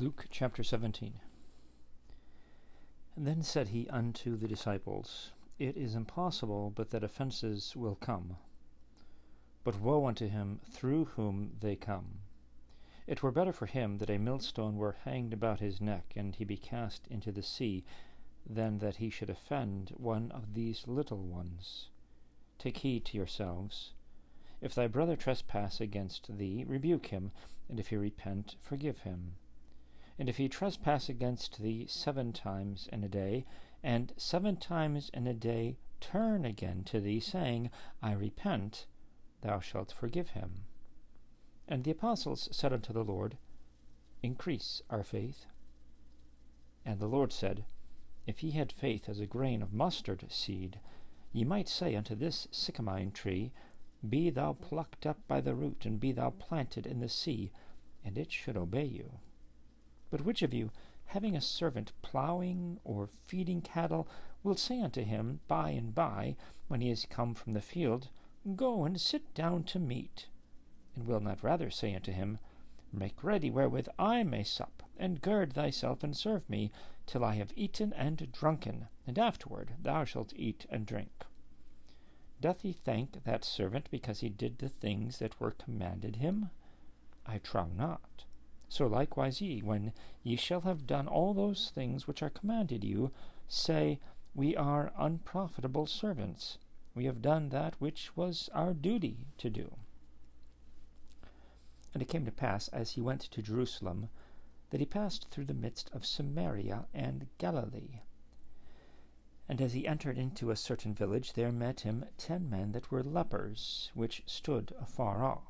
Luke chapter 17 And then said he unto the disciples, It is impossible but that offences will come. But woe unto him through whom they come. It were better for him that a millstone were hanged about his neck, and he be cast into the sea, than that he should offend one of these little ones. Take heed to yourselves. If thy brother trespass against thee, rebuke him, and if he repent, forgive him. And if he trespass against thee seven times in a day, and seven times in a day turn again to thee, saying, I repent, thou shalt forgive him. And the apostles said unto the Lord, Increase our faith. And the Lord said, If ye had faith as a grain of mustard seed, ye might say unto this sycamine tree, Be thou plucked up by the root, and be thou planted in the sea, and it should obey you. But which of you, having a servant plowing or feeding cattle, will say unto him by and by, when he is come from the field, Go and sit down to meat? And will not rather say unto him, Make ready wherewith I may sup, and gird thyself and serve me, till I have eaten and drunken, and afterward thou shalt eat and drink? Doth he thank that servant because he did the things that were commanded him? I trow not. So likewise ye, when ye shall have done all those things which are commanded you, say, We are unprofitable servants. We have done that which was our duty to do. And it came to pass, as he went to Jerusalem, that he passed through the midst of Samaria and Galilee. And as he entered into a certain village, there met him ten men that were lepers, which stood afar off.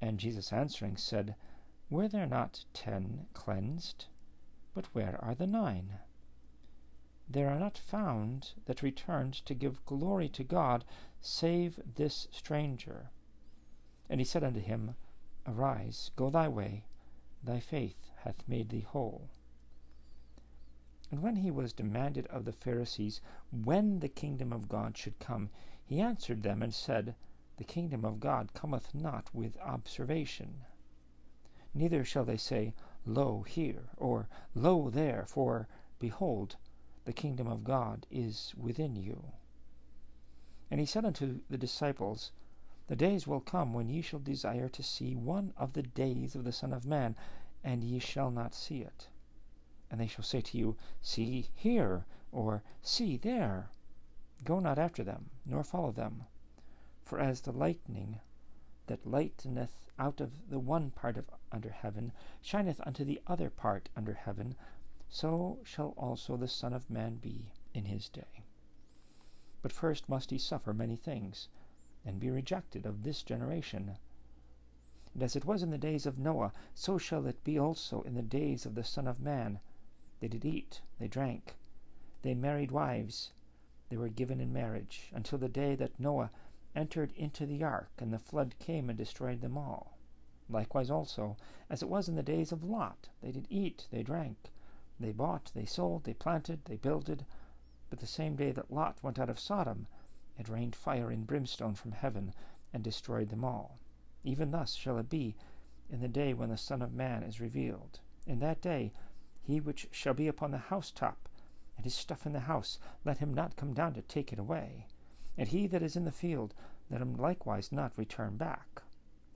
And Jesus answering said, Were there not ten cleansed? But where are the nine? There are not found that returned to give glory to God, save this stranger. And he said unto him, Arise, go thy way, thy faith hath made thee whole. And when he was demanded of the Pharisees when the kingdom of God should come, he answered them and said, the kingdom of God cometh not with observation. Neither shall they say, Lo here, or Lo there, for, behold, the kingdom of God is within you. And he said unto the disciples, The days will come when ye shall desire to see one of the days of the Son of Man, and ye shall not see it. And they shall say to you, See here, or See there. Go not after them, nor follow them. For as the lightning that lighteneth out of the one part of under heaven shineth unto the other part under heaven, so shall also the Son of Man be in his day. But first must he suffer many things, and be rejected of this generation. And as it was in the days of Noah, so shall it be also in the days of the Son of Man. They did eat, they drank, they married wives, they were given in marriage, until the day that Noah entered into the ark, and the flood came and destroyed them all. Likewise also, as it was in the days of Lot, they did eat, they drank, they bought, they sold, they planted, they builded. But the same day that Lot went out of Sodom, it rained fire and brimstone from heaven, and destroyed them all. Even thus shall it be in the day when the Son of Man is revealed. In that day, he which shall be upon the housetop, and his stuff in the house, let him not come down to take it away. And he that is in the field, let him likewise not return back.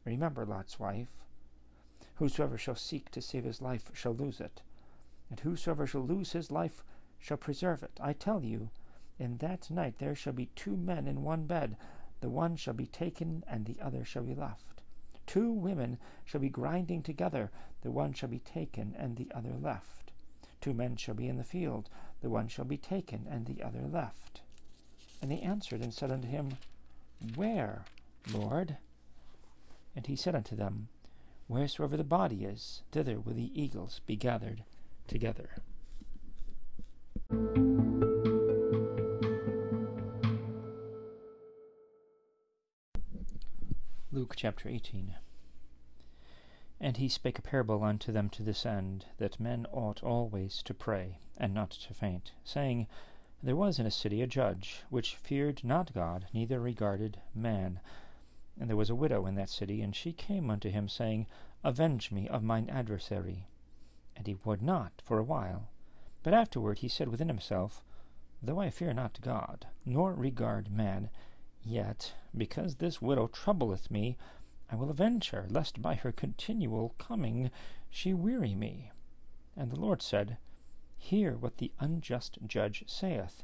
Remember Lot's wife. Whosoever shall seek to save his life shall lose it, and whosoever shall lose his life shall preserve it. I tell you, in that night there shall be two men in one bed, the one shall be taken, and the other shall be left. Two women shall be grinding together, the one shall be taken, and the other left. Two men shall be in the field, the one shall be taken, and the other left. And they answered and said unto him, Where, Lord? And he said unto them, Wheresoever the body is, thither will the eagles be gathered together. Luke chapter 18 And he spake a parable unto them to this end, that men ought always to pray, and not to faint, saying, There was in a city a judge, which feared not God, neither regarded man. And there was a widow in that city, and she came unto him, saying, Avenge me of mine adversary. And he would not for a while. But afterward he said within himself, Though I fear not God, nor regard man, Yet, because this widow troubleth me, I will avenge her, lest by her continual coming she weary me. And the Lord said, Hear what the unjust judge saith.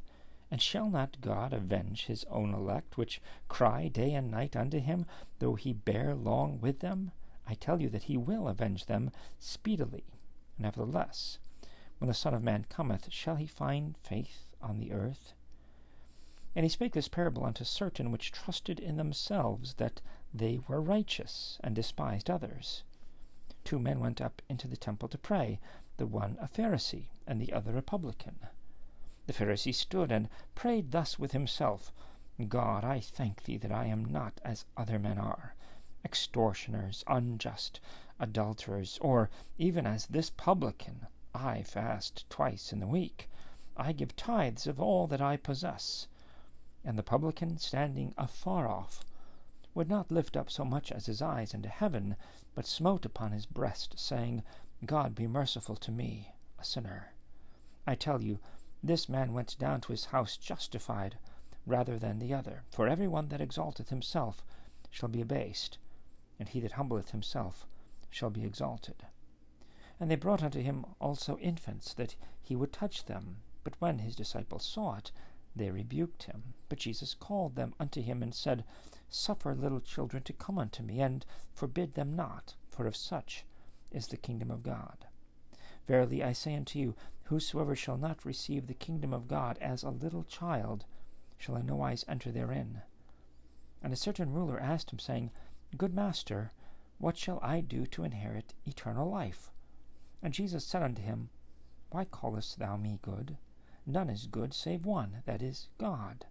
And shall not God avenge his own elect, which cry day and night unto him, though he bear long with them? I tell you that he will avenge them speedily. Nevertheless, when the Son of Man cometh, shall he find faith on the earth? And he spake this parable unto certain which trusted in themselves that they were righteous, and despised others. Two men went up into the temple to pray, the one a Pharisee, and the other a publican. The Pharisee stood and prayed thus with himself God, I thank thee that I am not as other men are, extortioners, unjust, adulterers, or even as this publican. I fast twice in the week. I give tithes of all that I possess and the publican, standing afar off, would not lift up so much as his eyes into heaven, but smote upon his breast, saying, God be merciful to me, a sinner. I tell you, this man went down to his house justified rather than the other. For every one that exalteth himself shall be abased, and he that humbleth himself shall be exalted. And they brought unto him also infants, that he would touch them. But when his disciples saw it, they rebuked him. But Jesus called them unto him, and said, Suffer little children to come unto me, and forbid them not, for of such is the kingdom of God. Verily I say unto you, Whosoever shall not receive the kingdom of God as a little child shall in no wise enter therein. And a certain ruler asked him, saying, Good master, what shall I do to inherit eternal life? And Jesus said unto him, Why callest thou me good? None is good save one, that is, God.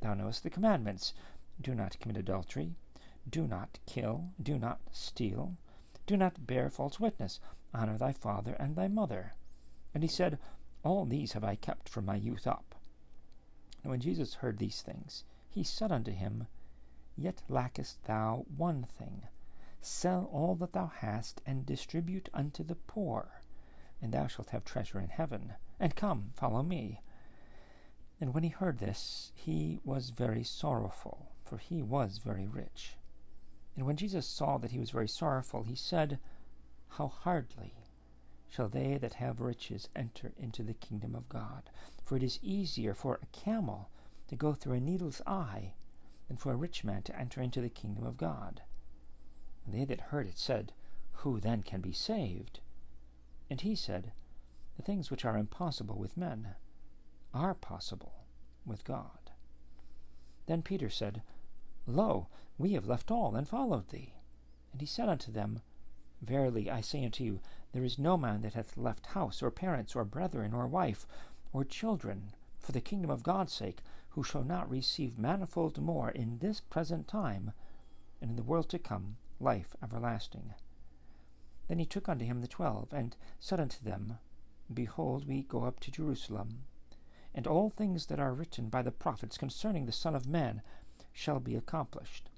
Thou knowest the commandments Do not commit adultery, do not kill, do not steal, do not bear false witness, honor thy father and thy mother. And he said, All these have I kept from my youth up. And when Jesus heard these things, he said unto him, Yet lackest thou one thing. Sell all that thou hast, and distribute unto the poor, and thou shalt have treasure in heaven and come, follow me. And when he heard this, he was very sorrowful, for he was very rich. And when Jesus saw that he was very sorrowful, he said, How hardly shall they that have riches enter into the kingdom of God? For it is easier for a camel to go through a needle's eye than for a rich man to enter into the kingdom of God. And they that heard it said, Who then can be saved? And he said, the things which are impossible with men are possible with God. Then Peter said, Lo, we have left all and followed thee. And he said unto them, Verily I say unto you, there is no man that hath left house, or parents, or brethren, or wife, or children, for the kingdom of God's sake, who shall not receive manifold more in this present time, and in the world to come life everlasting. Then he took unto him the twelve, and said unto them, Behold, we go up to Jerusalem, and all things that are written by the prophets concerning the Son of Man shall be accomplished.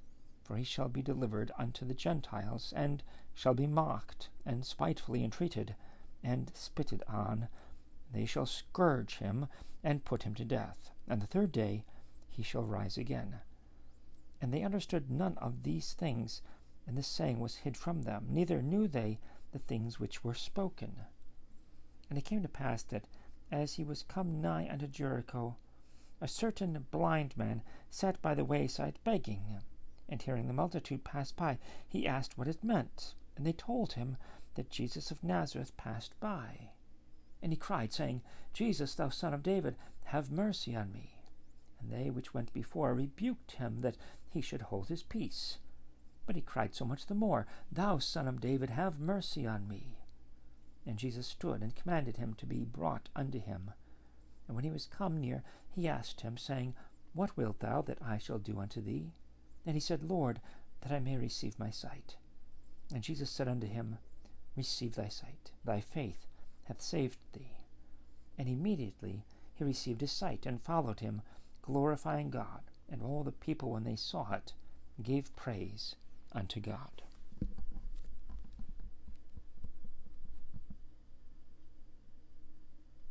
For he shall be delivered unto the Gentiles, and shall be mocked, and spitefully entreated, and spitted on. They shall scourge him, and put him to death. And the third day he shall rise again. And they understood none of these things, and this saying was hid from them, neither knew they the things which were spoken. And it came to pass that as he was come nigh unto Jericho, a certain blind man sat by the wayside begging. And hearing the multitude pass by, he asked what it meant. And they told him that Jesus of Nazareth passed by. And he cried, saying, Jesus, thou son of David, have mercy on me. And they which went before rebuked him that he should hold his peace. But he cried so much the more, Thou son of David, have mercy on me. And Jesus stood and commanded him to be brought unto him. And when he was come near, he asked him, saying, What wilt thou that I shall do unto thee? And he said, Lord, that I may receive my sight. And Jesus said unto him, Receive thy sight, thy faith hath saved thee. And immediately he received his sight, and followed him, glorifying God. And all the people, when they saw it, gave praise unto God.